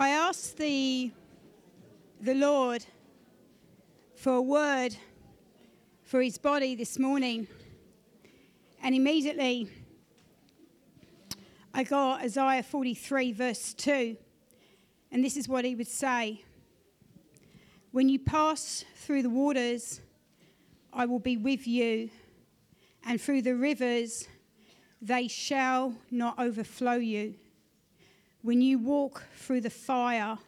I asked the, the Lord for a word for his body this morning, and immediately I got Isaiah 43, verse 2, and this is what he would say. When you pass through the waters, I will be with you, and through the rivers, they shall not overflow you. When you walk through the fire,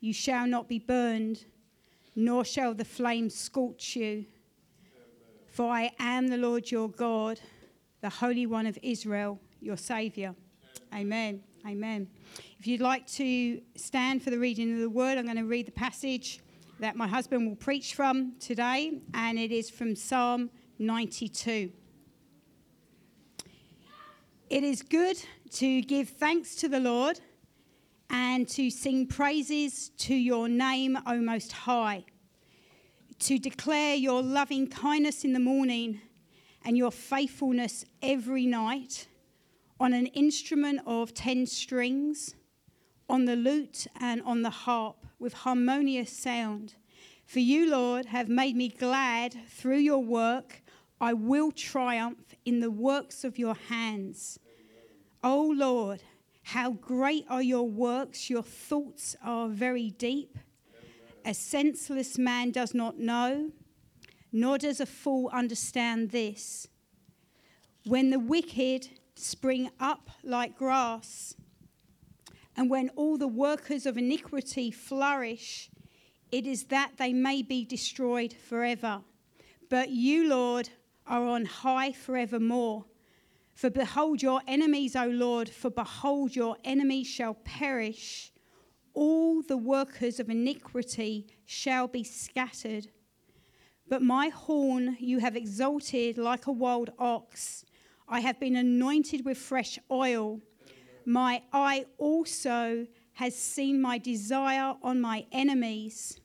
you shall not be burned, nor shall the flame scorch you. For I am the Lord your God, the Holy One of Israel, your Saviour. Amen. Amen. If you'd like to stand for the reading of the word, I'm going to read the passage that my husband will preach from today, and it is from Psalm 92. It is good to give thanks to the Lord and to sing praises to your name, O Most High, to declare your loving kindness in the morning and your faithfulness every night on an instrument of ten strings, on the lute and on the harp with harmonious sound. For you, Lord, have made me glad through your work. I will triumph in the works of your hands. O oh Lord, how great are your works! Your thoughts are very deep. A senseless man does not know, nor does a fool understand this. When the wicked spring up like grass, and when all the workers of iniquity flourish, it is that they may be destroyed forever. But you, Lord, are on high forevermore. For behold your enemies, O Lord, for behold your enemies shall perish. All the workers of iniquity shall be scattered. But my horn you have exalted like a wild ox. I have been anointed with fresh oil. My eye also has seen my desire on my enemies.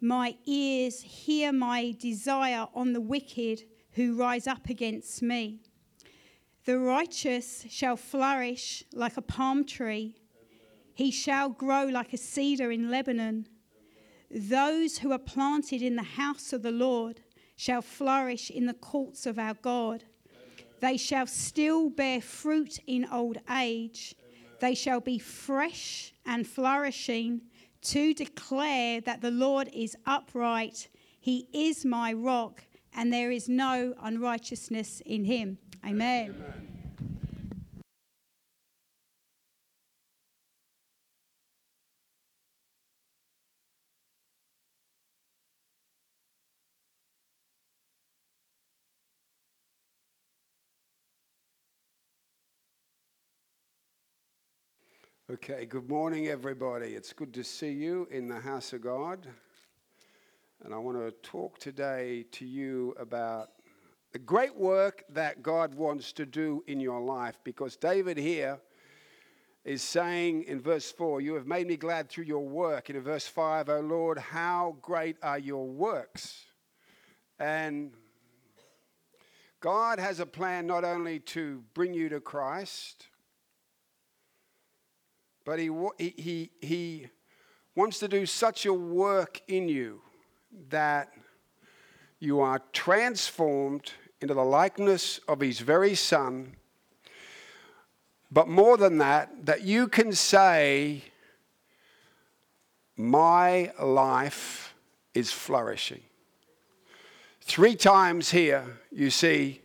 My ears hear my desire on the wicked who rise up against me. The righteous shall flourish like a palm tree, he shall grow like a cedar in Lebanon. Those who are planted in the house of the Lord shall flourish in the courts of our God. They shall still bear fruit in old age. They shall be fresh and flourishing to declare that the Lord is upright. He is my rock, and there is no unrighteousness in him. Amen. Okay, good morning, everybody. It's good to see you in the house of God. And I want to talk today to you about the great work that God wants to do in your life because David here is saying in verse 4, You have made me glad through your work. And in verse 5, O Lord, how great are your works. And God has a plan not only to bring you to Christ but he, he, he wants to do such a work in you that you are transformed into the likeness of his very son. But more than that, that you can say, My life is flourishing. Three times here, you see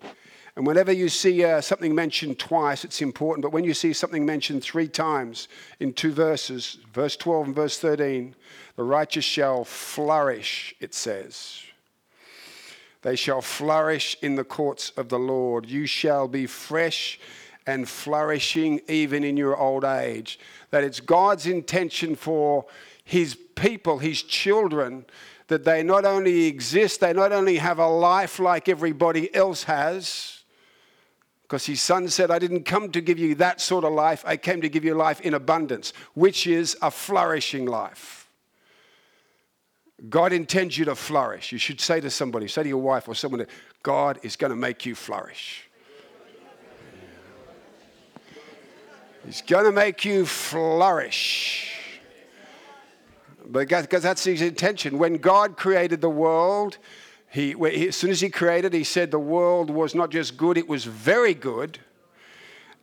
and whenever you see uh, something mentioned twice, it's important. But when you see something mentioned three times in two verses, verse 12 and verse 13, the righteous shall flourish, it says. They shall flourish in the courts of the Lord. You shall be fresh and flourishing even in your old age. That it's God's intention for his people, his children, that they not only exist, they not only have a life like everybody else has because his son said, I didn't come to give you that sort of life. I came to give you life in abundance, which is a flourishing life. God intends you to flourish. You should say to somebody, say to your wife or someone, God is going to make you flourish. He's going to make you flourish. Because that's his intention. When God created the world, he, as soon as he created, he said the world was not just good, it was very good.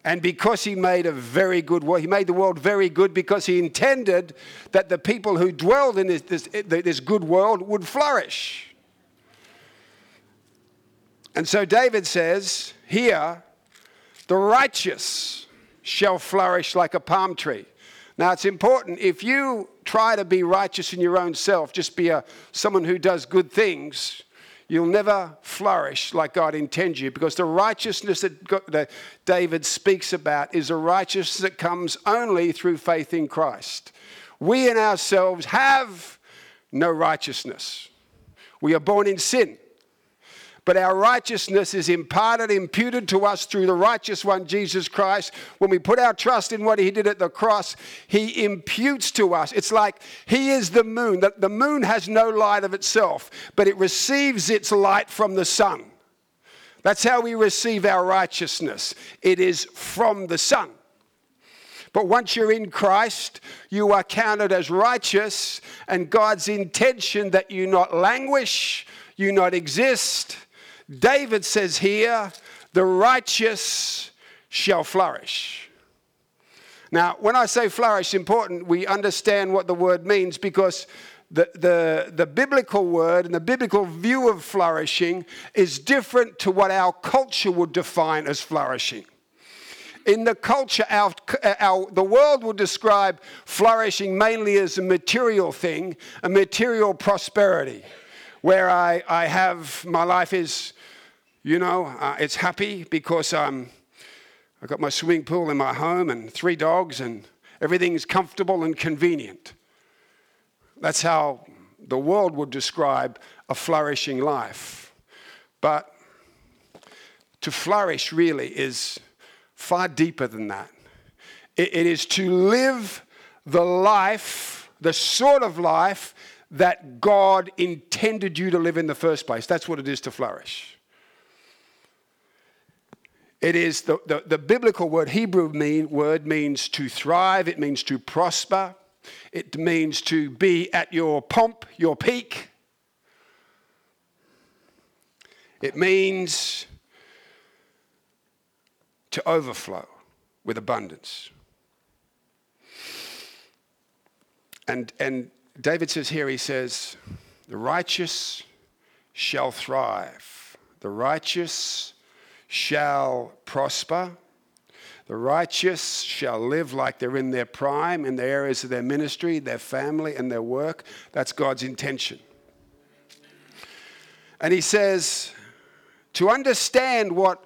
And because he made a very good world, he made the world very good because he intended that the people who dwelled in this, this, eh, this good world would flourish. And so David says here, the righteous shall flourish like a palm tree. Now it's important if you try to be righteous in your own self, just be a, someone who does good things, you'll never flourish like God intends you because the righteousness that, God, that David speaks about is a righteousness that comes only through faith in Christ. We in ourselves have no righteousness. We are born in sin but our righteousness is imparted, imputed to us through the righteous one, Jesus Christ. When we put our trust in what he did at the cross, he imputes to us. It's like he is the moon. That the moon has no light of itself, but it receives its light from the sun. That's how we receive our righteousness. It is from the sun. But once you're in Christ, you are counted as righteous, and God's intention that you not languish, you not exist, David says here, the righteous shall flourish. Now, when I say flourish, important we understand what the word means because the, the, the biblical word and the biblical view of flourishing is different to what our culture would define as flourishing. In the culture, our, our, the world would describe flourishing mainly as a material thing, a material prosperity, where I, I have, my life is you know, uh, it's happy because um, I've got my swimming pool in my home and three dogs, and everything's comfortable and convenient. That's how the world would describe a flourishing life. But to flourish really is far deeper than that. it, it is to live the life, the sort of life that God intended you to live in the first place. That's what it is to flourish. It is the, the, the biblical word, Hebrew mean, word means to thrive, it means to prosper, it means to be at your pomp, your peak. It means to overflow with abundance. And, and David says here, he says, the righteous shall thrive. The righteous shall prosper. The righteous shall live like they're in their prime, in the areas of their ministry, their family, and their work. That's God's intention. And he says, to understand what,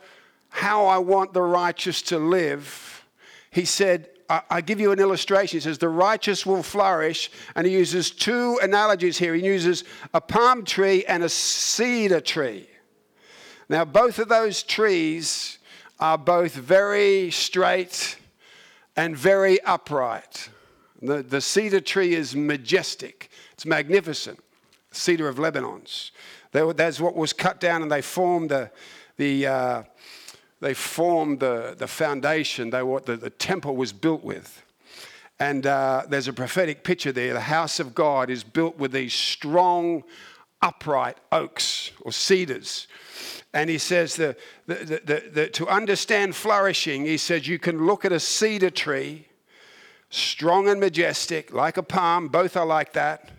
how I want the righteous to live, he said, I, I give you an illustration. He says, the righteous will flourish. And he uses two analogies here. He uses a palm tree and a cedar tree. Now, both of those trees are both very straight and very upright. The, the cedar tree is majestic, it's magnificent. Cedar of Lebanon's. That's what was cut down, and they formed the, the, uh, they formed the, the foundation, they, what the, the temple was built with. And uh, there's a prophetic picture there. The house of God is built with these strong, upright oaks or cedars. And he says that to understand flourishing, he says you can look at a cedar tree, strong and majestic, like a palm, both are like that.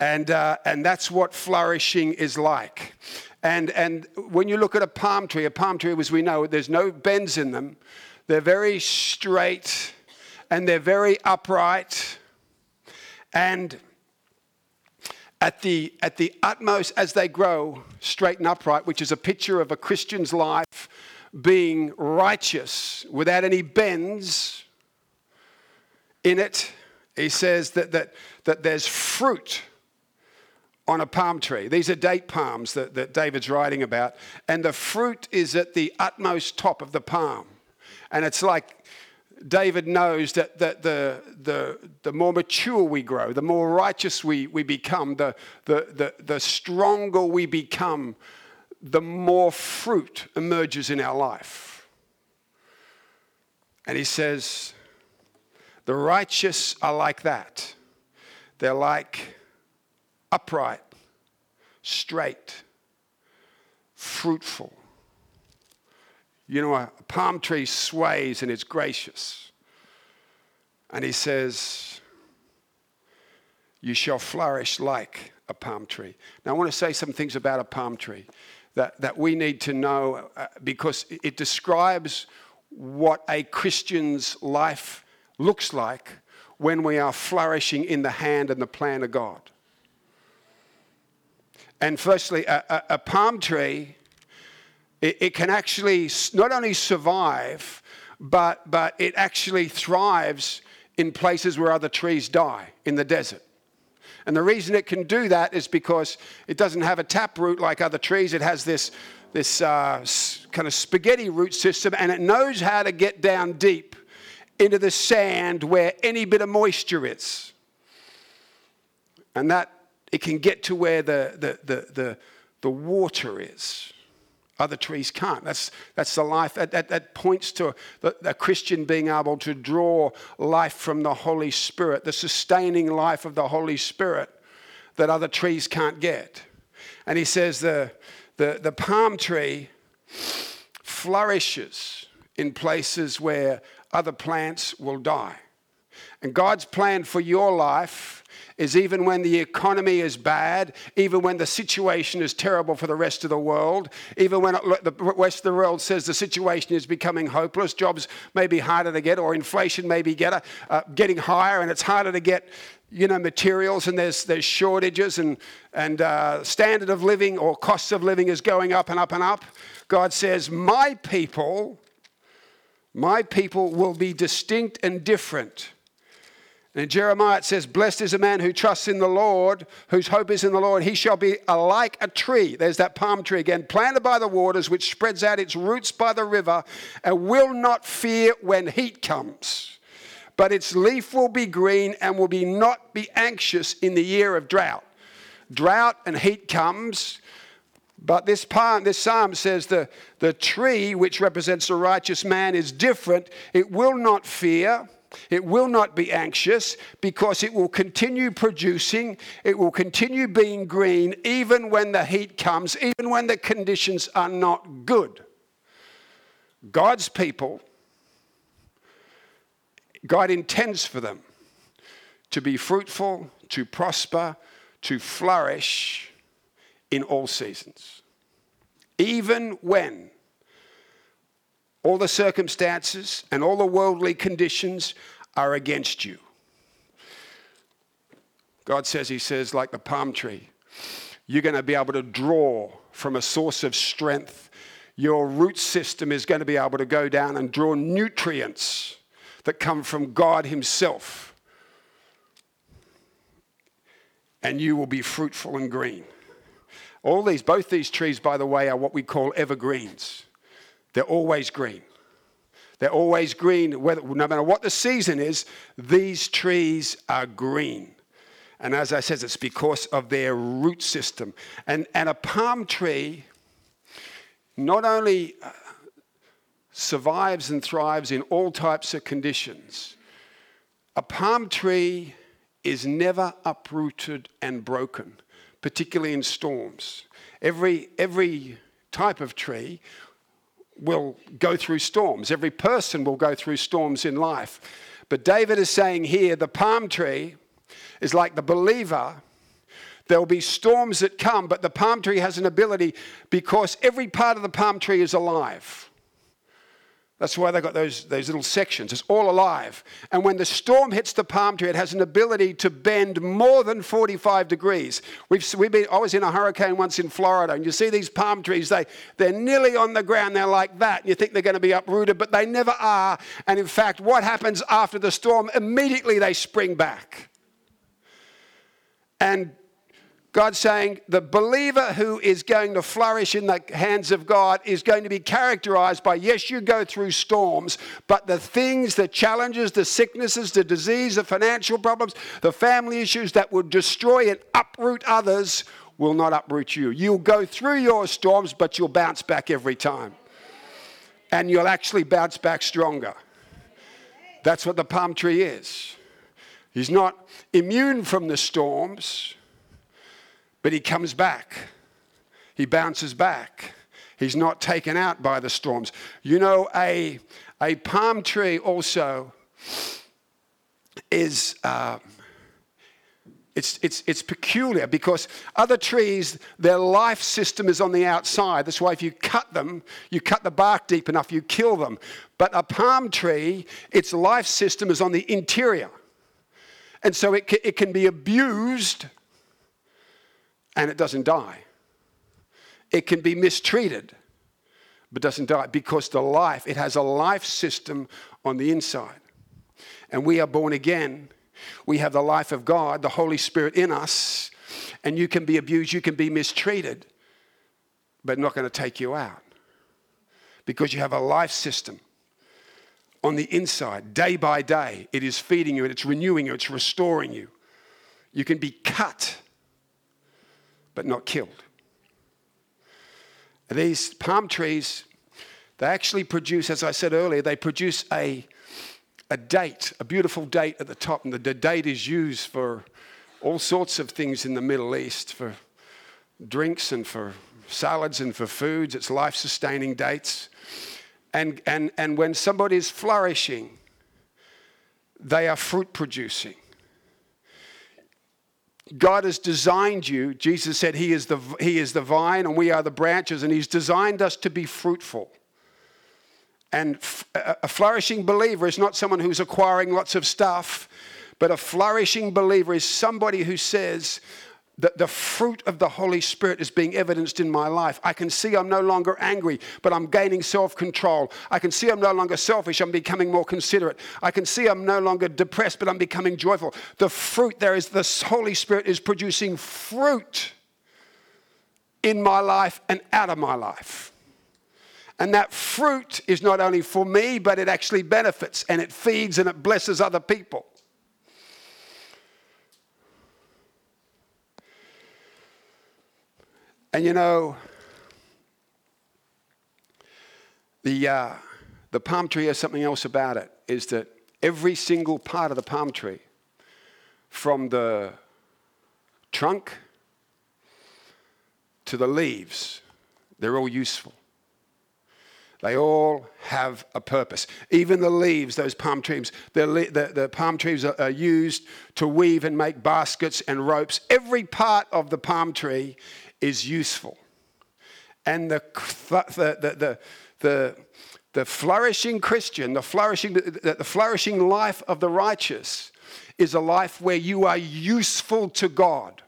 And, uh, and that's what flourishing is like. And, and when you look at a palm tree, a palm tree, as we know, there's no bends in them. They're very straight and they're very upright. And at the, at the utmost as they grow straight and upright, which is a picture of a Christian's life being righteous without any bends in it. He says that, that, that there's fruit on a palm tree. These are date palms that, that David's writing about, and the fruit is at the utmost top of the palm. And it's like David knows that, that the, the, the more mature we grow, the more righteous we, we become, the, the, the, the stronger we become, the more fruit emerges in our life. And he says, the righteous are like that. They're like upright, straight, fruitful. You know, a palm tree sways and it's gracious. And he says, You shall flourish like a palm tree. Now, I want to say some things about a palm tree that, that we need to know uh, because it describes what a Christian's life looks like when we are flourishing in the hand and the plan of God. And firstly, a, a, a palm tree, it, it, can actually not only survive, but, but it actually thrives in places where other trees die, in the desert. And the reason it can do that is because it doesn't have a taproot like other trees. It has this, this uh, kind of spaghetti root system, and it knows how to get down deep into the sand where any bit of moisture is. And that it can get to where the, the, the, the, the water is. Other trees can't. That's, that's the life. That, that, that points to the, Christian being able to draw life from the Holy Spirit, the sustaining life of the Holy Spirit that other trees can't get. And he says the, the, the palm tree flourishes in places where other plants will die. And God's plan for your life is even when the economy is bad, even when the situation is terrible for the rest of the world, even when it, the rest of the world says the situation is becoming hopeless, jobs may be harder to get, or inflation may be get, uh, getting higher, and it's harder to get you know, materials and there's, there's shortages and, and uh, standard of living or costs of living is going up and up and up. God says, My people, my people will be distinct and different. And in Jeremiah it says, Blessed is a man who trusts in the Lord, whose hope is in the Lord. He shall be like a tree. There's that palm tree again, planted by the waters, which spreads out its roots by the river, and will not fear when heat comes. But its leaf will be green and will be not be anxious in the year of drought. Drought and heat comes, but this, palm, this psalm says the, the tree, which represents the righteous man, is different. It will not fear it will not be anxious because it will continue producing, it will continue being green even when the heat comes, even when the conditions are not good. God's people, God intends for them to be fruitful, to prosper, to flourish in all seasons. Even when all the circumstances and all the worldly conditions are against you. God says, He says, like the palm tree, you're going to be able to draw from a source of strength. Your root system is going to be able to go down and draw nutrients that come from God Himself. And you will be fruitful and green. All these, both these trees, by the way, are what we call evergreens. They're always green. They're always green, whether, no matter what the season is, these trees are green. And as I said, it's because of their root system. And, and a palm tree not only uh, survives and thrives in all types of conditions, a palm tree is never uprooted and broken, particularly in storms. Every, every type of tree will go through storms. Every person will go through storms in life. But David is saying here the palm tree is like the believer. There will be storms that come, but the palm tree has an ability because every part of the palm tree is alive. That's why they've got those, those little sections. It's all alive. And when the storm hits the palm tree, it has an ability to bend more than 45 degrees. We've, we've been, I was in a hurricane once in Florida, and you see these palm trees, they, they're nearly on the ground. They're like that. And you think they're going to be uprooted, but they never are. And in fact, what happens after the storm? Immediately they spring back. And God's saying the believer who is going to flourish in the hands of God is going to be characterized by yes, you go through storms, but the things, the challenges, the sicknesses, the disease, the financial problems, the family issues that would destroy and uproot others will not uproot you. You'll go through your storms, but you'll bounce back every time. And you'll actually bounce back stronger. That's what the palm tree is. He's not immune from the storms, but he comes back. He bounces back. He's not taken out by the storms. You know, a, a palm tree also is. Uh, it's, it's, it's peculiar because other trees, their life system is on the outside. That's why if you cut them, you cut the bark deep enough, you kill them. But a palm tree, its life system is on the interior. And so it, it can be abused and it doesn't die. It can be mistreated but doesn't die because the life, it has a life system on the inside. And we are born again. We have the life of God, the Holy Spirit in us. And you can be abused, you can be mistreated, but not going to take you out because you have a life system on the inside, day by day. It is feeding you, and it's renewing you, it's restoring you. You can be cut, but not killed. These palm trees, they actually produce, as I said earlier, they produce a, a date, a beautiful date at the top. And the, the date is used for all sorts of things in the Middle East, for drinks and for salads and for foods. It's life sustaining dates. And, and, and when somebody is flourishing, they are fruit producing. God has designed you. Jesus said he is, the, he is the vine and we are the branches, and He's designed us to be fruitful. And a flourishing believer is not someone who's acquiring lots of stuff, but a flourishing believer is somebody who says, that the fruit of the Holy Spirit is being evidenced in my life. I can see I'm no longer angry, but I'm gaining self control. I can see I'm no longer selfish, I'm becoming more considerate. I can see I'm no longer depressed, but I'm becoming joyful. The fruit there is the Holy Spirit is producing fruit in my life and out of my life. And that fruit is not only for me, but it actually benefits and it feeds and it blesses other people. And you know, the, uh, the palm tree has something else about it is that every single part of the palm tree, from the trunk to the leaves, they're all useful. They all have a purpose. Even the leaves, those palm trees, the, the, the palm trees are, are, used to weave and make baskets and ropes. Every part of the palm tree is useful. And the, the, the, the, the flourishing Christian, the flourishing, the, the flourishing life of the righteous is a life where you are useful to God.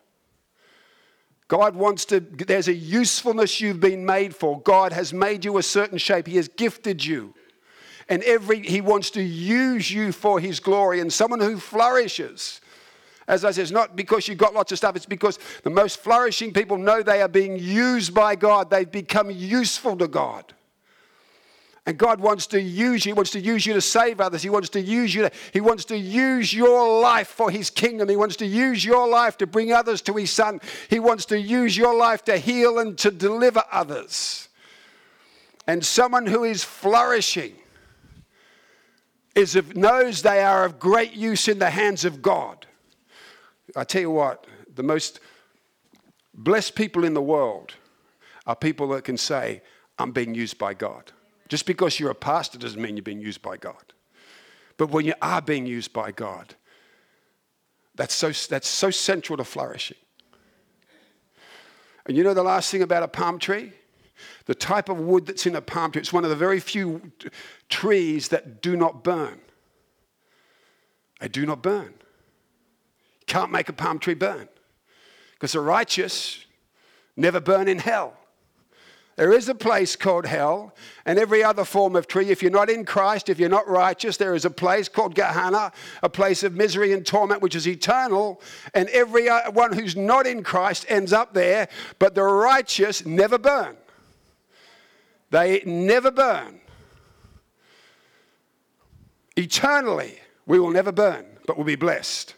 God wants to, there's a usefulness you've been made for. God has made you a certain shape, He has gifted you. And every, He wants to use you for His glory. And someone who flourishes as I said, it's not because you've got lots of stuff, it's because the most flourishing people know they are being used by God. They've become useful to God. And God wants to use you. He wants to use you to save others. He wants to use you. To, he wants to use your life for His kingdom. He wants to use your life to bring others to His Son. He wants to use your life to heal and to deliver others. And someone who is flourishing is of, knows they are of great use in the hands of God. I tell you what, the most blessed people in the world are people that can say, I'm being used by God. Just because you're a pastor doesn't mean you're being used by God. But when you are being used by God, that's so, that's so central to flourishing. And you know the last thing about a palm tree? The type of wood that's in a palm tree, it's one of the very few trees that do not burn. They do not burn. Can't make a palm tree burn because the righteous never burn in hell. There is a place called hell, and every other form of tree. If you're not in Christ, if you're not righteous, there is a place called Gehenna, a place of misery and torment, which is eternal. And every one who's not in Christ ends up there, but the righteous never burn. They never burn. Eternally, we will never burn, but we'll be blessed.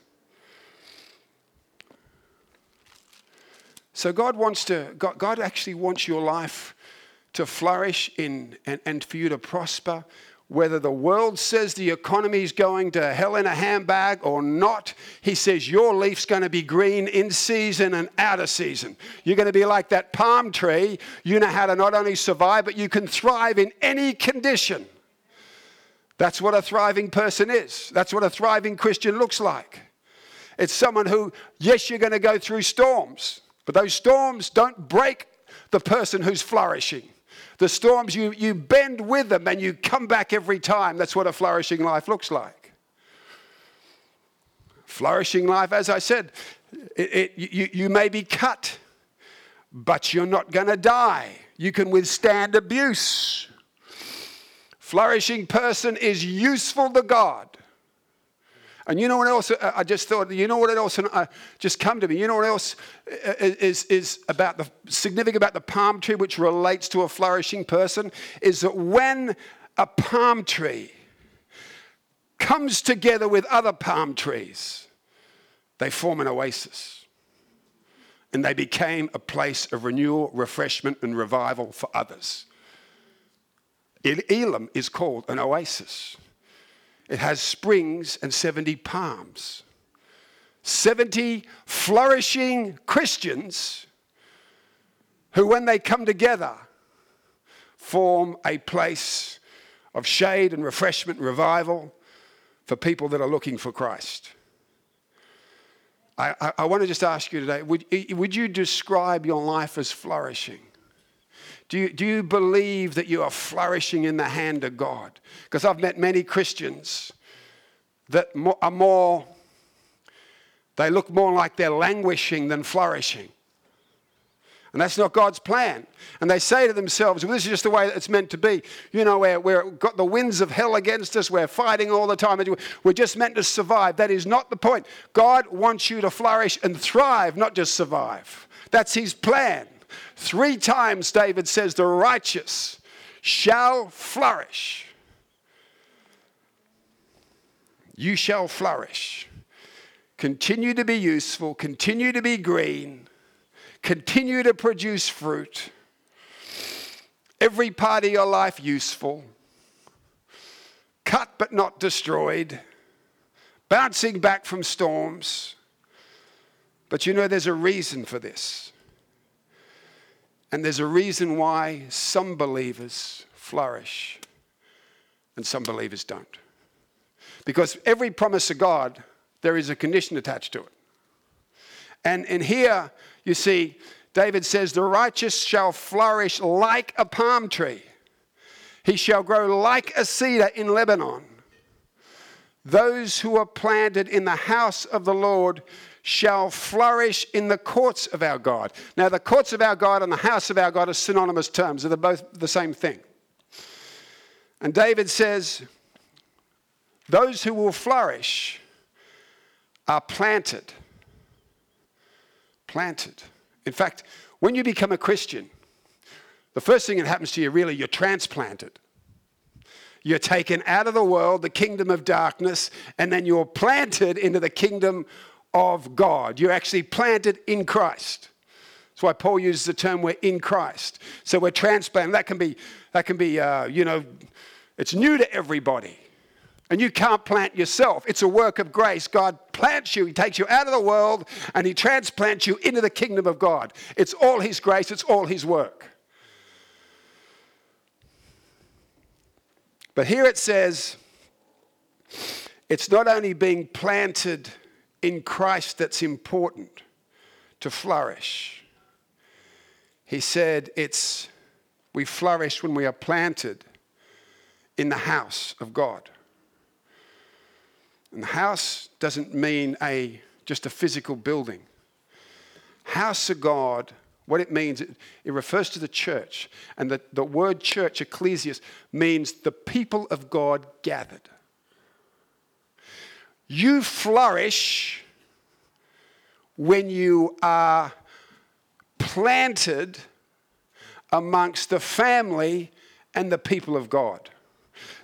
So God wants to, God, God actually wants your life to flourish in and, and for you to prosper whether the world says the economy is going to hell in a handbag or not, he says your leaf's going to be green in season and out of season. You're going to be like that palm tree. You know how to not only survive, but you can thrive in any condition. That's what a thriving person is. That's what a thriving Christian looks like. It's someone who, yes, you're going to go through storms, but those storms don't break the person who's flourishing. The storms, you, you bend with them and you come back every time. That's what a flourishing life looks like. Flourishing life, as I said, it, it, you, you may be cut, but you're not going to die. You can withstand abuse. Flourishing person is useful to God. And you know what else? Uh, I just thought, you know what else uh, just come to me? You know what else uh, is, is about the significant about the palm tree, which relates to a flourishing person, is that when a palm tree comes together with other palm trees, they form an oasis. And they became a place of renewal, refreshment, and revival for others. Elim is called an oasis. It has springs and 70 palms. 70 flourishing Christians who, when they come together, form a place of shade and refreshment and revival for people that are looking for Christ. I, I, I want to just ask you today would, would you describe your life as flourishing? Do you, do you believe that you are flourishing in the hand of God? Because I've met many Christians that are more, they look more like they're languishing than flourishing. And that's not God's plan. And they say to themselves, well, this is just the way it's meant to be. You know, we're, we're got the winds of hell against us. We're fighting all the time. We're just meant to survive. That is not the point. God wants you to flourish and thrive, not just survive. That's His plan. Three times David says, The righteous shall flourish. You shall flourish. Continue to be useful, continue to be green, continue to produce fruit. Every part of your life useful, cut but not destroyed, bouncing back from storms. But you know, there's a reason for this. And there's a reason why some believers flourish and some believers don't. Because every promise of God, there is a condition attached to it. And, and here, you see, David says, The righteous shall flourish like a palm tree, he shall grow like a cedar in Lebanon. Those who are planted in the house of the Lord shall flourish in the courts of our God. Now, the courts of our God and the house of our God are synonymous terms, they're both the same thing. And David says, Those who will flourish are planted. Planted. In fact, when you become a Christian, the first thing that happens to you, really, you're transplanted. You're taken out of the world, the kingdom of darkness, and then you're planted into the kingdom of God. You're actually planted in Christ. That's why Paul uses the term we're in Christ. So we're transplanted. That can be, that can be uh, you know, it's new to everybody. And you can't plant yourself. It's a work of grace. God plants you, He takes you out of the world, and He transplants you into the kingdom of God. It's all His grace, it's all His work. But here it says, it's not only being planted in Christ that's important to flourish. He said it's we flourish when we are planted in the house of God. And the house doesn't mean a just a physical building. House of God, what it means, it, it refers to the church. And the, the word church, ecclesias, means the people of God gathered. You flourish when you are planted amongst the family and the people of God.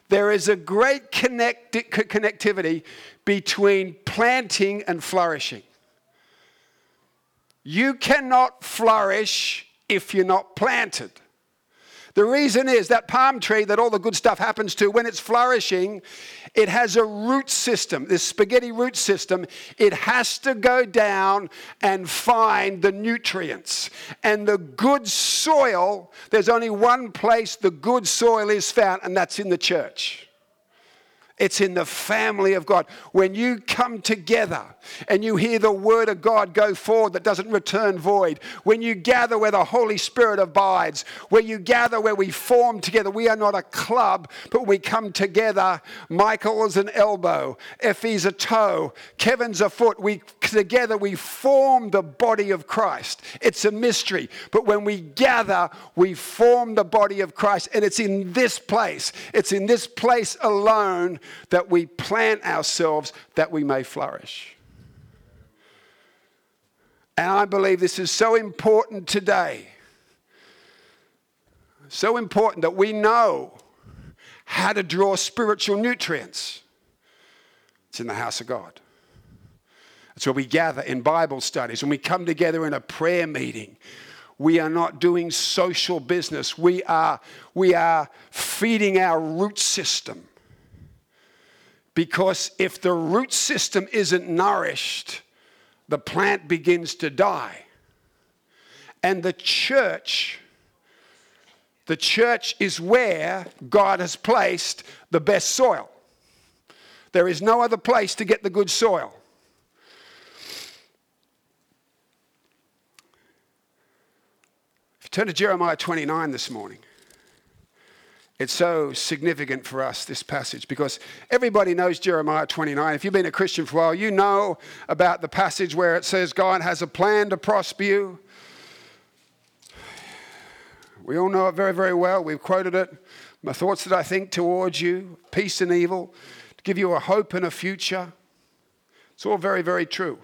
There is a great connect- connectivity between planting and flourishing. You cannot flourish if you're not planted. The reason is that palm tree that all the good stuff happens to, when it's flourishing, it has a root system, this spaghetti root system. It has to go down and find the nutrients. And the good soil, there's only one place the good soil is found, and that's in the church. It's in the family of God. When you come together and you hear the word of God go forward that doesn't return void, when you gather where the Holy Spirit abides, where you gather where we form together, we are not a club, but we come together. Michael is an elbow, Effie's a toe, Kevin's a foot. We together we form the body of Christ. It's a mystery, but when we gather, we form the body of Christ, and it's in this place. It's in this place alone that we plant ourselves that we may flourish. And I believe this is so important today. So important that we know how to draw spiritual nutrients. It's in the house of God. It's where we gather in Bible studies, when we come together in a prayer meeting. We are not doing social business. We are, we are feeding our root system. Because if the root system isn't nourished, the plant begins to die. And the church, the church is where God has placed the best soil. There is no other place to get the good soil. If you turn to Jeremiah 29 this morning. It's so significant for us, this passage, because everybody knows Jeremiah 29. If you've been a Christian for a while, you know about the passage where it says God has a plan to prosper you. We all know it very, very well. We've quoted it. My thoughts that I think towards you, peace and evil, to give you a hope and a future. It's all very, very true.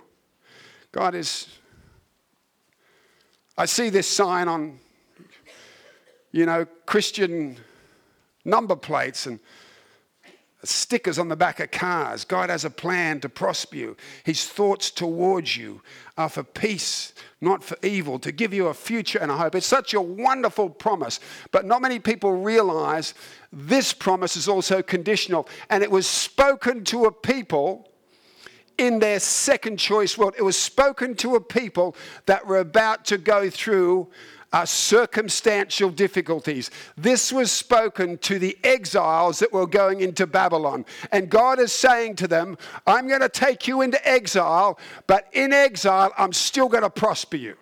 God is. I see this sign on, you know, Christian number plates and stickers on the back of cars. God has a plan to prosper you. His thoughts towards you are for peace, not for evil, to give you a future and a hope. It's such a wonderful promise, but not many people realize this promise is also conditional. And it was spoken to a people in their second choice world. It was spoken to a people that were about to go through uh, circumstantial difficulties. This was spoken to the exiles that were going into Babylon. And God is saying to them, I'm going to take you into exile, but in exile, I'm still going to prosper you.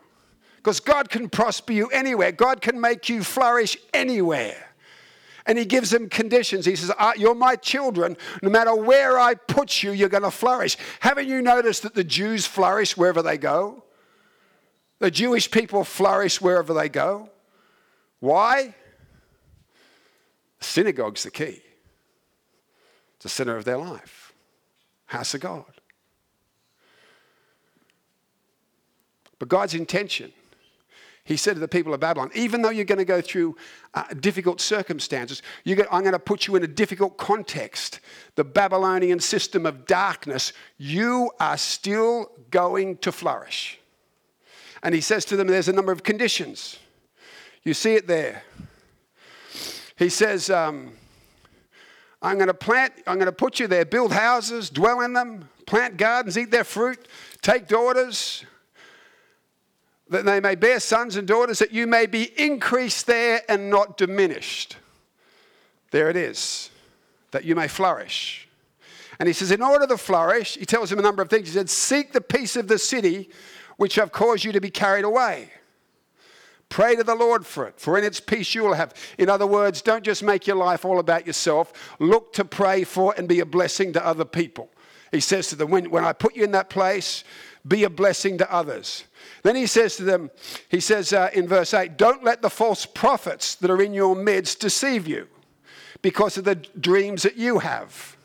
Because God can prosper you anywhere, God can make you flourish anywhere. And he gives them conditions. He says, ah, You're my children. No matter where I put you, you're going to flourish. Haven't you noticed that the Jews flourish wherever they go? The Jewish people flourish wherever they go. Why? Synagogue's the key. It's the center of their life. House of God. But God's intention, He said to the people of Babylon, even though you're going to go through uh, difficult circumstances, I'm going to put you in a difficult context, the Babylonian system of darkness, you are still going to flourish. And he says to them, there's a number of conditions. You see it there. He says, um, I'm going to plant, I'm going to put you there, build houses, dwell in them, plant gardens, eat their fruit, take daughters, that they may bear sons and daughters, that you may be increased there and not diminished. There it is, that you may flourish. And he says, in order to flourish, he tells him a number of things. He said, seek the peace of the city which have caused you to be carried away. Pray to the Lord for it, for in its peace you will have. In other words, don't just make your life all about yourself. Look to pray for and be a blessing to other people. He says to them, when, when I put you in that place, be a blessing to others. Then he says to them, he says uh, in verse 8, don't let the false prophets that are in your midst deceive you because of the dreams that you have.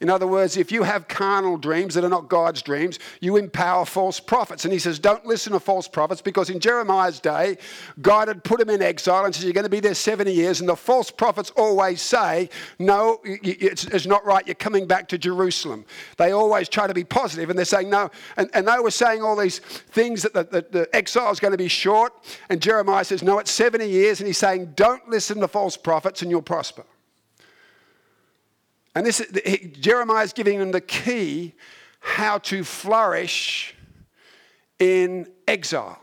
In other words, if you have carnal dreams that are not God's dreams, you empower false prophets. And he says, don't listen to false prophets because in Jeremiah's day, God had put him in exile and says, You're going to be there 70 years. And the false prophets always say, No, it's, not right. You're coming back to Jerusalem. They always try to be positive and they're saying, No. And, and they were saying all these things that the, the, the exile is going to be short. And Jeremiah says, No, it's 70 years. And he's saying, Don't listen to false prophets and you'll prosper. And this, Jeremiah is giving them the key how to flourish in exile,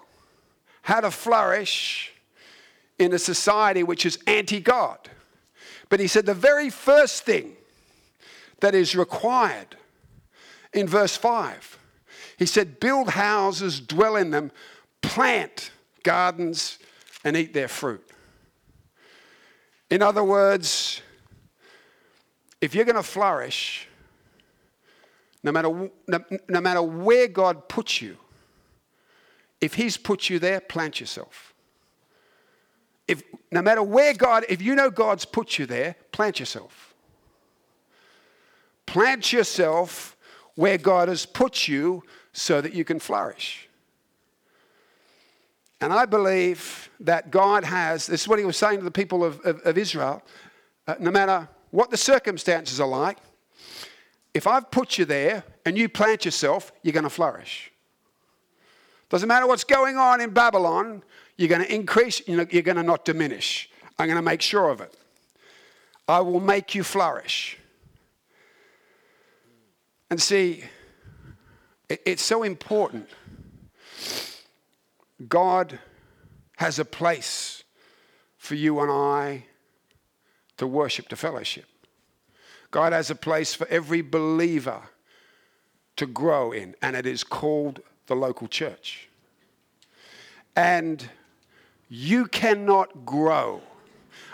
how to flourish in a society which is anti God. But he said the very first thing that is required in verse 5, he said, Build houses, dwell in them, plant gardens, and eat their fruit. In other words, if you're going to flourish, no matter, no, no matter where God puts you, if He's put you there, plant yourself. If, no matter where God, if you know God's put you there, plant yourself. Plant yourself where God has put you so that you can flourish. And I believe that God has, this is what he was saying to the people of, of, of Israel, uh, no matter what the circumstances are like, if I've put you there and you plant yourself, you're going to flourish. Doesn't matter what's going on in Babylon, you're going to increase, you're going to not diminish. I'm going to make sure of it. I will make you flourish. And see, it's so important. God has a place for you and I to worship, to fellowship. God has a place for every believer to grow in, and it is called the local church. And you cannot grow.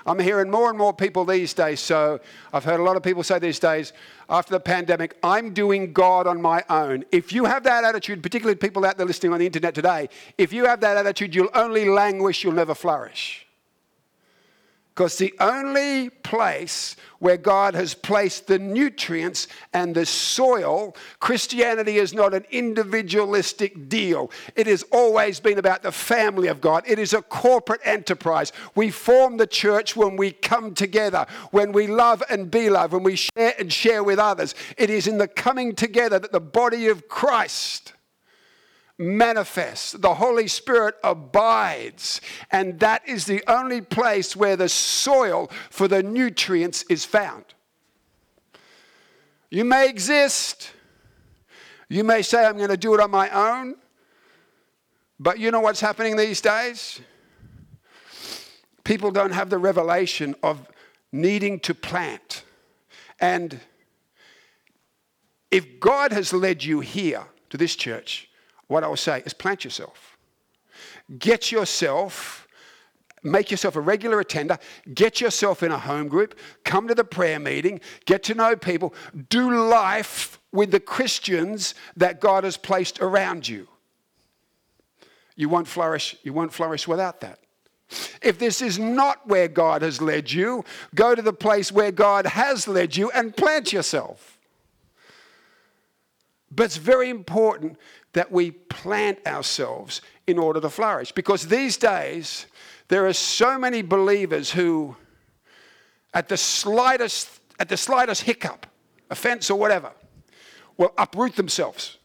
I'm hearing more and more people these days. So I've heard a lot of people say these days, after the pandemic, I'm doing God on my own. If you have that attitude, particularly people out there listening on the internet today, if you have that attitude, you'll only languish, you'll never flourish. Because the only place where God has placed the nutrients and the soil, Christianity is not an individualistic deal. It has always been about the family of God. It is a corporate enterprise. We form the church when we come together, when we love and be loved, when we share and share with others. It is in the coming together that the body of Christ manifests. The Holy Spirit abides. And that is the only place where the soil for the nutrients is found. You may exist. You may say, I'm going to do it on my own. But you know what's happening these days? People don't have the revelation of needing to plant. And if God has led you here to this church, what I will say is plant yourself. Get yourself, make yourself a regular attender, get yourself in a home group, come to the prayer meeting, get to know people, do life with the Christians that God has placed around you. You won't flourish, you won't flourish without that. If this is not where God has led you, go to the place where God has led you and plant yourself. But it's very important that we plant ourselves in order to flourish. Because these days, there are so many believers who, at the slightest, at the slightest hiccup, offense or whatever, will uproot themselves.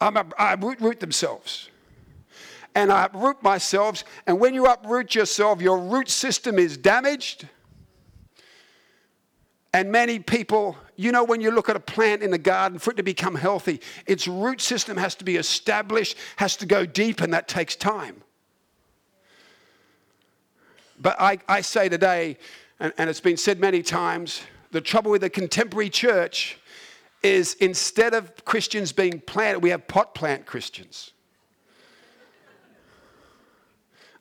Um, uproot themselves. And I uproot myself. And when you uproot yourself, your root system is damaged and many people, you know, when you look at a plant in the garden, for it to become healthy, its root system has to be established, has to go deep, and that takes time. But I, I say today, and, and it's been said many times, the trouble with the contemporary church is instead of Christians being planted, we have pot plant Christians.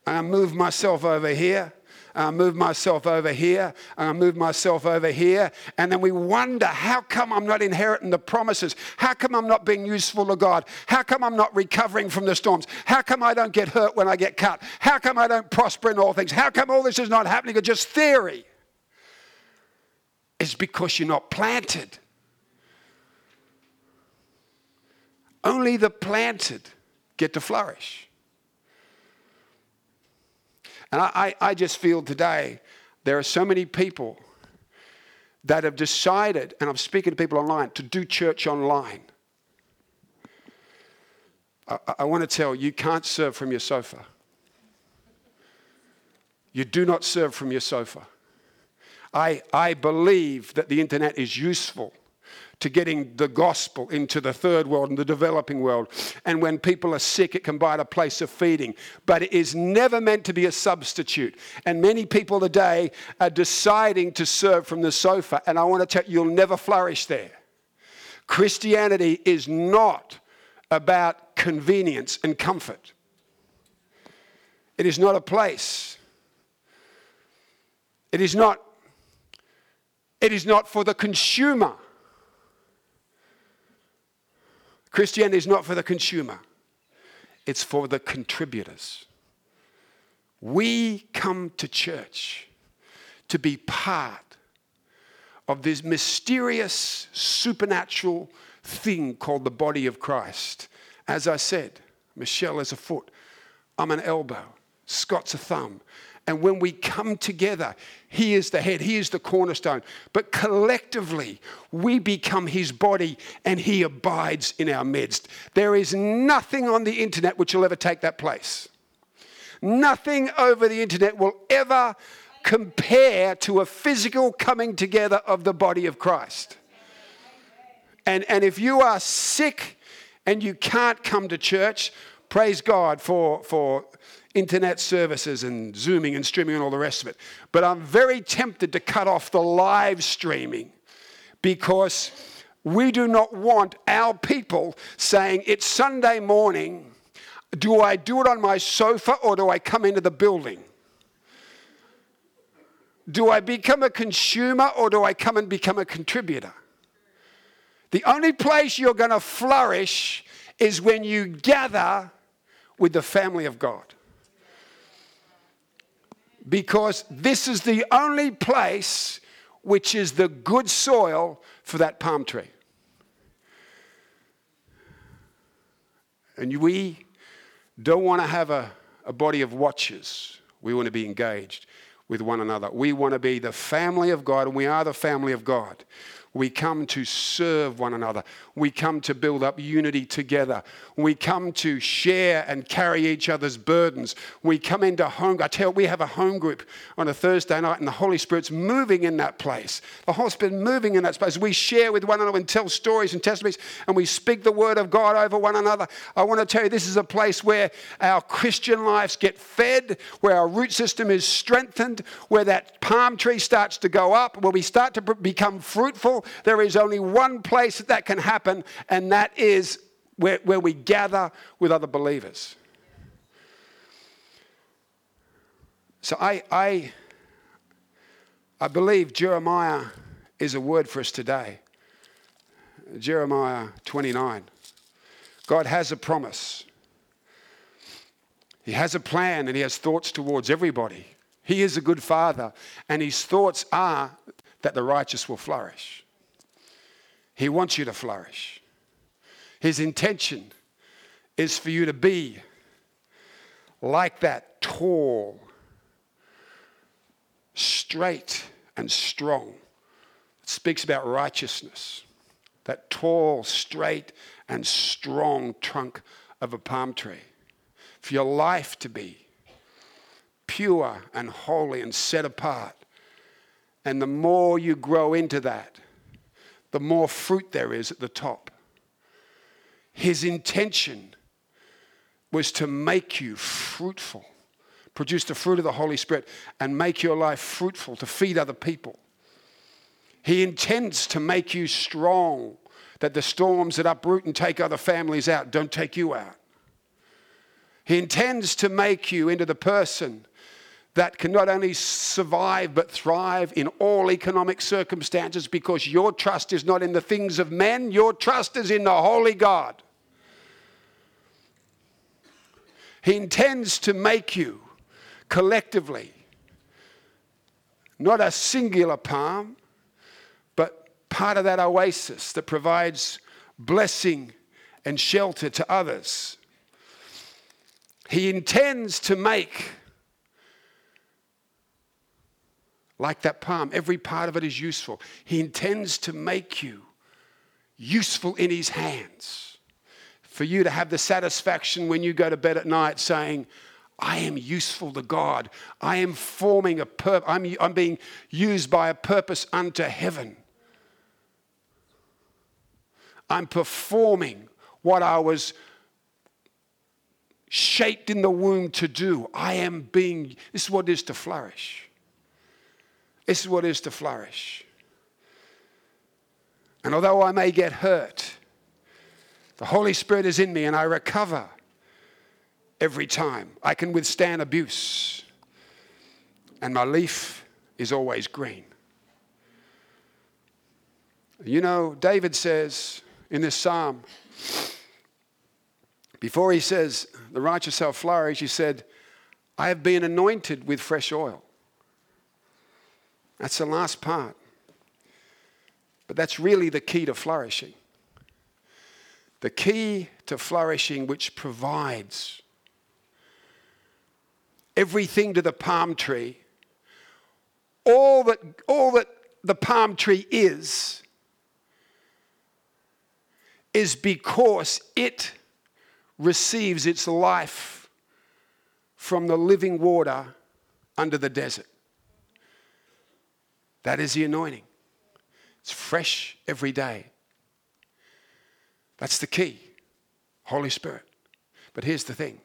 I move myself over here I move myself over here, and I move myself over here. And then we wonder, how come I'm not inheriting the promises? How come I'm not being useful to God? How come I'm not recovering from the storms? How come I don't get hurt when I get cut? How come I don't prosper in all things? How come all this is not happening? It's just theory. It's because you're not planted. Only the planted get to flourish. And I, I, I just feel today there are so many people that have decided, and I'm speaking to people online, to do church online. I, I want to tell you, you can't serve from your sofa. You do not serve from your sofa. I, I believe that the internet is useful to getting the gospel into the third world and the developing world. And when people are sick, it can provide a place of feeding. But it is never meant to be a substitute. And many people today are deciding to serve from the sofa. And I want to tell you, you'll never flourish there. Christianity is not about convenience and comfort. It is not a place. It is not, it is not for the consumer. Christianity is not for the consumer, it's for the contributors. We come to church to be part of this mysterious, supernatural thing called the body of Christ. As I said, Michelle is a foot, I'm an elbow, Scott's a thumb, and when we come together, He is the head, He is the cornerstone. But collectively, we become His body and He abides in our midst. There is nothing on the internet which will ever take that place. Nothing over the internet will ever compare to a physical coming together of the body of Christ. And, and if you are sick and you can't come to church, praise God for, for internet services and Zooming and streaming and all the rest of it. But I'm very tempted to cut off the live streaming because we do not want our people saying, It's Sunday morning. Do I do it on my sofa or do I come into the building? Do I become a consumer or do I come and become a contributor? The only place you're going to flourish is when you gather with the family of God because this is the only place which is the good soil for that palm tree. And we don't want to have a, a body of watchers. We want to be engaged with one another. We want to be the family of God, and we are the family of God. We come to serve one another. We come to build up unity together. We come to share and carry each other's burdens. We come into home. I tell you, we have a home group on a Thursday night, and the Holy Spirit's moving in that place. The Holy Spirit's moving in that space. We share with one another and tell stories and testimonies, and we speak the word of God over one another. I want to tell you, this is a place where our Christian lives get fed, where our root system is strengthened, where that palm tree starts to go up, where we start to become fruitful. There is only one place that, that can happen, and that is where, where we gather with other believers. So I, I, I believe Jeremiah is a word for us today. Jeremiah 29. God has a promise. He has a plan and he has thoughts towards everybody. He is a good father, and his thoughts are that the righteous will flourish. He wants you to flourish. His intention is for you to be like that tall, straight, and strong. It speaks about righteousness. That tall, straight, and strong trunk of a palm tree. For your life to be pure and holy and set apart. And the more you grow into that, the more fruit there is at the top. His intention was to make you fruitful, produce the fruit of the Holy Spirit, and make your life fruitful to feed other people. He intends to make you strong, that the storms that uproot and take other families out don't take you out. He intends to make you into the person that can not only survive but thrive in all economic circumstances because your trust is not in the things of men, your trust is in the Holy God. He intends to make you collectively not a singular palm, but part of that oasis that provides blessing and shelter to others. He intends to make, like that palm, every part of it is useful. He intends to make you useful in His hands. For you to have the satisfaction when you go to bed at night saying, I am useful to God. I am forming a purpose. I'm, I'm being used by a purpose unto heaven. I'm performing what I was shaped in the womb to do. I am being, this is what it is to flourish. This is what it is to flourish. And although I may get hurt, the Holy Spirit is in me and I recover every time. I can withstand abuse. And my leaf is always green. You know, David says in this psalm, before he says, the righteous shall flourish, he said, I have been anointed with fresh oil. That's the last part. But that's really the key to flourishing. The key to flourishing, which provides everything to the palm tree, all that, all that the palm tree is, is because it receives its life from the living water under the desert. That is the anointing. It's fresh every day. That's the key Holy Spirit. But here's the thing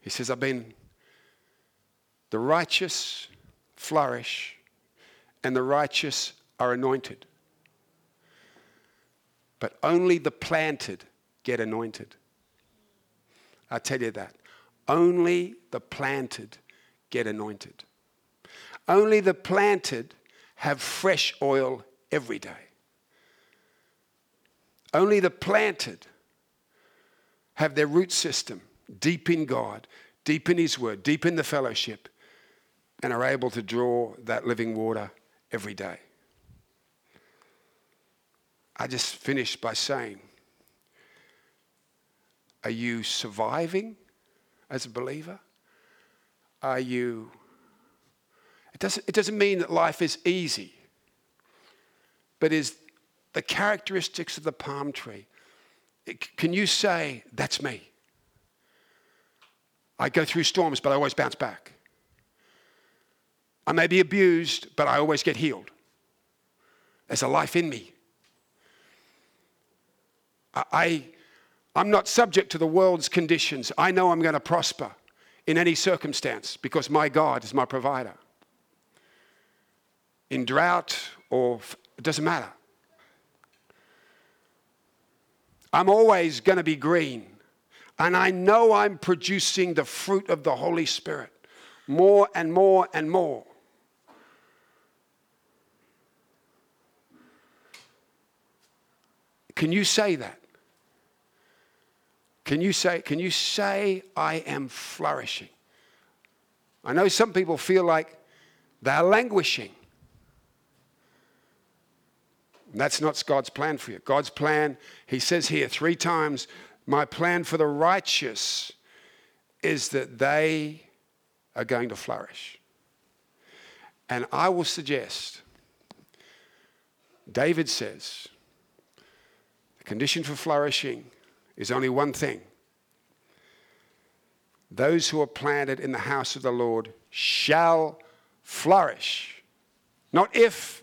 He says, I've been the righteous flourish, and the righteous are anointed. But only the planted get anointed. I tell you that. Only the planted get anointed. Only the planted have fresh oil every day. Only the planted have their root system deep in God, deep in His Word, deep in the fellowship, and are able to draw that living water every day. I just finished by saying, Are you surviving as a believer? Are you. It doesn't, it doesn't mean that life is easy, but is the characteristics of the palm tree. Can you say, That's me? I go through storms, but I always bounce back. I may be abused, but I always get healed. There's a life in me. I, I'm not subject to the world's conditions. I know I'm going to prosper in any circumstance because my God is my provider. In drought or it doesn't matter. I'm always going to be green. And I know I'm producing the fruit of the Holy Spirit more and more and more. Can you say that? Can you say, can you say I am flourishing? I know some people feel like they're languishing. That's not God's plan for you. God's plan, He says here three times, my plan for the righteous is that they are going to flourish. And I will suggest, David says, the condition for flourishing is only one thing. Those who are planted in the house of the Lord shall flourish. Not if,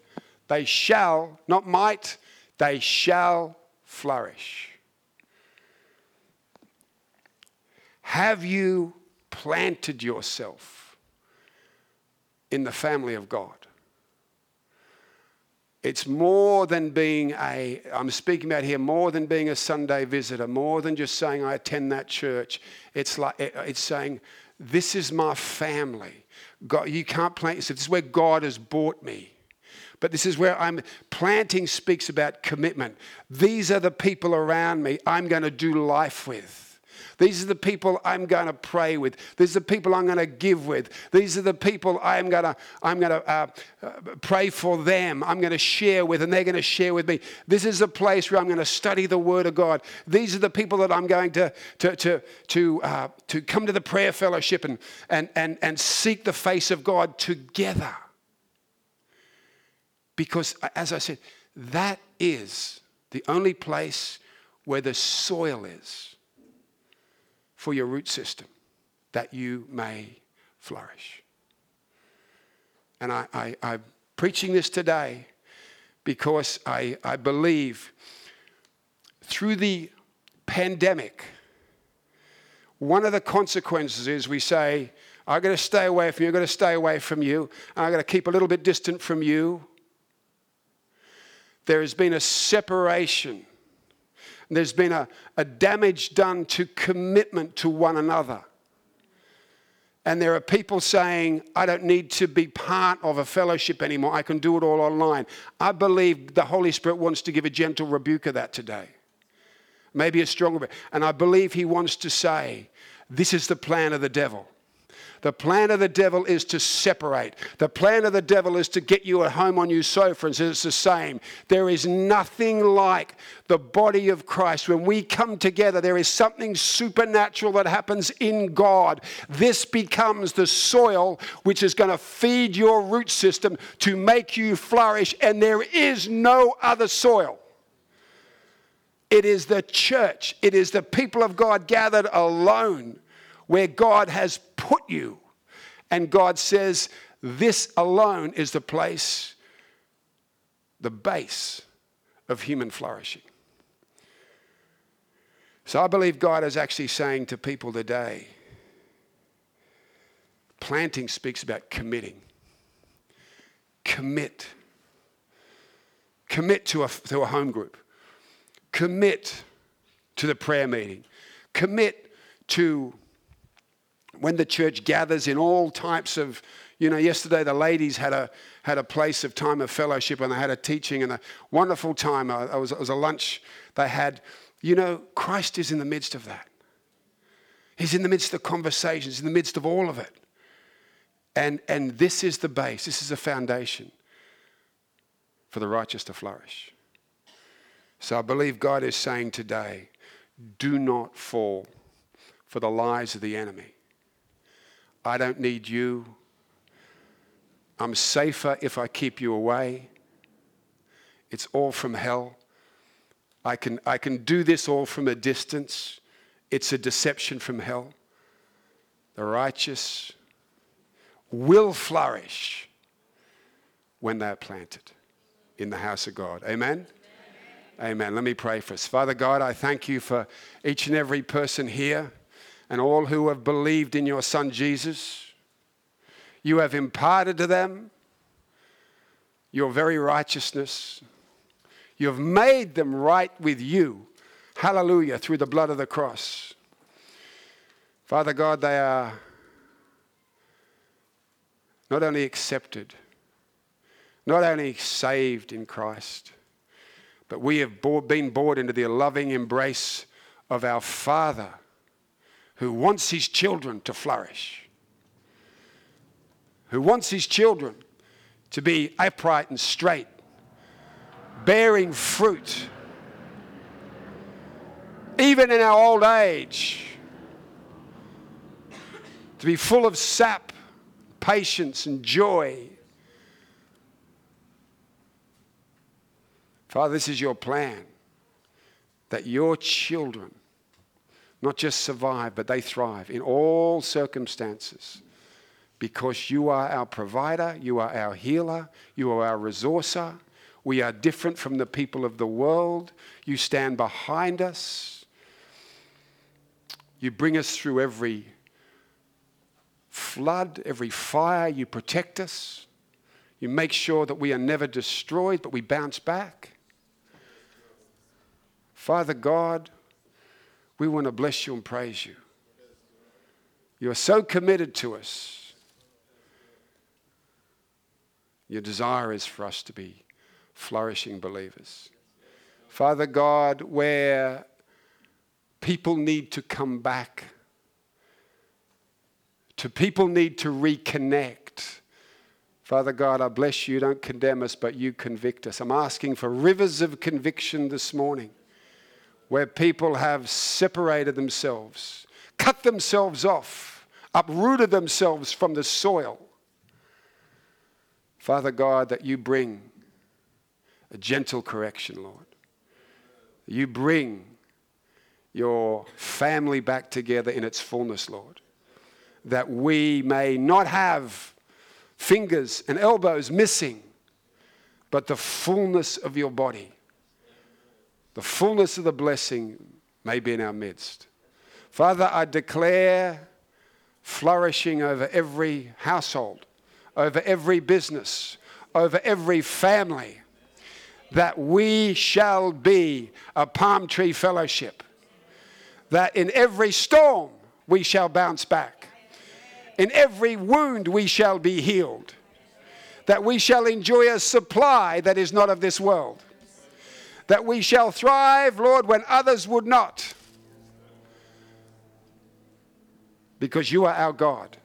they shall, not might, they shall flourish. Have you planted yourself in the family of God? It's more than being a, I'm speaking about here, more than being a Sunday visitor, more than just saying I attend that church. It's like, it's saying, this is my family. God, you can't plant yourself. This is where God has bought me. But this is where I'm planting speaks about commitment. These are the people around me I'm going to do life with. These are the people I'm going to pray with. These are the people I'm going to give with. These are the people I'm going to, I'm going to uh, uh, pray for them. I'm going to share with, and they're going to share with me. This is a place where I'm going to study the Word of God. These are the people that I'm going to, to, to, to, uh, to come to the prayer fellowship and, and, and, and seek the face of God together. Because, as I said, that is the only place where the soil is for your root system that you may flourish. And I, I'm preaching this today because I, I believe through the pandemic, one of the consequences is we say, I'm going to stay away from you, I'm going to stay away from you, I'm going to keep a little bit distant from you. There has been a separation there's been a, a damage done to commitment to one another. And there are people saying, I don't need to be part of a fellowship anymore. I can do it all online. I believe the Holy Spirit wants to give a gentle rebuke of that today. Maybe a stronger, rebuke. and I believe He wants to say, This is the plan of the devil. The plan of the devil is to separate. The plan of the devil is to get you at home on your sofa and say it's the same. There is nothing like the body of Christ. When we come together, there is something supernatural that happens in God. This becomes the soil which is going to feed your root system to make you flourish, and there is no other soil. It is the church, it is the people of God gathered alone where God has put you. And God says, this alone is the place, the base of human flourishing. So I believe God is actually saying to people today planting speaks about committing. Commit. Commit to a, to a home group. Commit to the prayer meeting. Commit to when the church gathers in all types of, you know, yesterday the ladies had a, had a place of time of fellowship and they had a teaching and a wonderful time. Uh, was, it was a lunch they had. You know, Christ is in the midst of that. He's in the midst of conversations, in the midst of all of it. And, and this is the base, this is the foundation for the righteous to flourish. So I believe God is saying today do not fall for the lies of the enemy. I don't need you. I'm safer if I keep you away. It's all from hell. I can, I can do this all from a distance. It's a deception from hell. The righteous will flourish when they're planted in the house of God. Amen? Amen? Amen. Let me pray for us. Father God, I thank you for each and every person here and all who have believed in your Son Jesus. You have imparted to them your very righteousness. You have made them right with you. Hallelujah, through the blood of the cross. Father God, they are not only accepted, not only saved in Christ, but we have been brought into the loving embrace of our Father who wants his children to flourish, who wants his children to be upright and straight, bearing fruit, even in our old age, to be full of sap, patience, and joy. Father, this is your plan that your children not just survive, but they thrive in all circumstances because you are our provider, you are our healer, you are our resourcer. We are different from the people of the world. You stand behind us. You bring us through every flood, every fire. You protect us. You make sure that we are never destroyed, but we bounce back. Father God, we want to bless you and praise you. You are so committed to us. Your desire is for us to be flourishing believers. Father God, where people need to come back. To people need to reconnect. Father God, I bless you. Don't condemn us, but you convict us. I'm asking for rivers of conviction this morning where people have separated themselves, cut themselves off, uprooted themselves from the soil. Father God, that you bring a gentle correction, Lord. You bring your family back together in its fullness, Lord. That we may not have fingers and elbows missing, but the fullness of your body, the fullness of the blessing may be in our midst. Father, I declare flourishing over every household, over every business, over every family, that we shall be a palm tree fellowship that in every storm we shall bounce back. In every wound we shall be healed. That we shall enjoy a supply that is not of this world. That we shall thrive, Lord, when others would not. Because you are our God.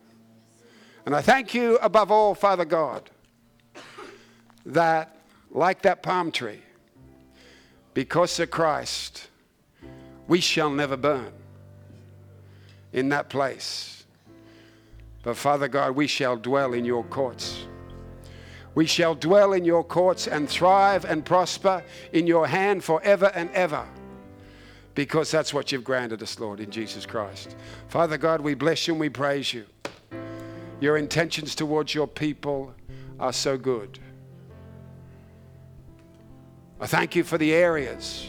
And I thank you above all, Father God, that like that palm tree, because of Christ, we shall never burn in that place. But Father God, we shall dwell in your courts. We shall dwell in your courts and thrive and prosper in your hand forever and ever. Because that's what you've granted us, Lord, in Jesus Christ. Father God, we bless you and we praise you. Your intentions towards your people are so good. I thank you for the areas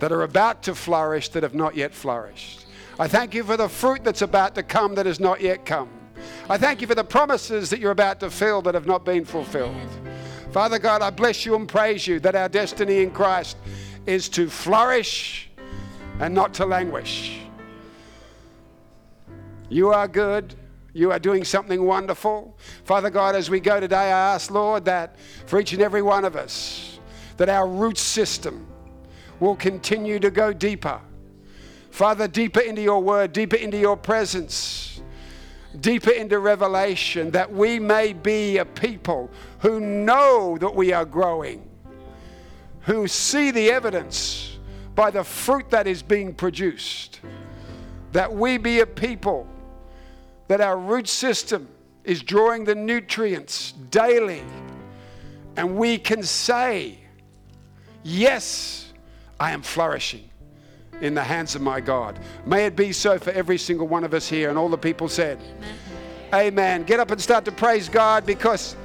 that are about to flourish that have not yet flourished. I thank you for the fruit that's about to come that has not yet come. I thank you for the promises that you're about to fill that have not been fulfilled. Father God, I bless you and praise you that our destiny in Christ is to flourish and not to languish. You are good. You are doing something wonderful. Father God, as we go today, I ask, Lord, that for each and every one of us, that our root system, will continue to go deeper. Father, deeper into your word, deeper into your presence, deeper into revelation, that we may be a people who know that we are growing, who see the evidence by the fruit that is being produced. That we be a people that our root system is drawing the nutrients daily, and we can say, Yes I am flourishing in the hands of my God. May it be so for every single one of us here. And all the people said, Amen. Amen. Get up and start to praise God because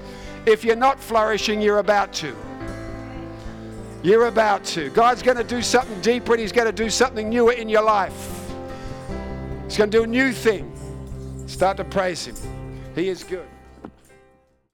if you're not flourishing, you're about to. You're about to. God's going to do something deeper and He's going to do something newer in your life. He's going to do a new thing. Start to praise Him. He is good.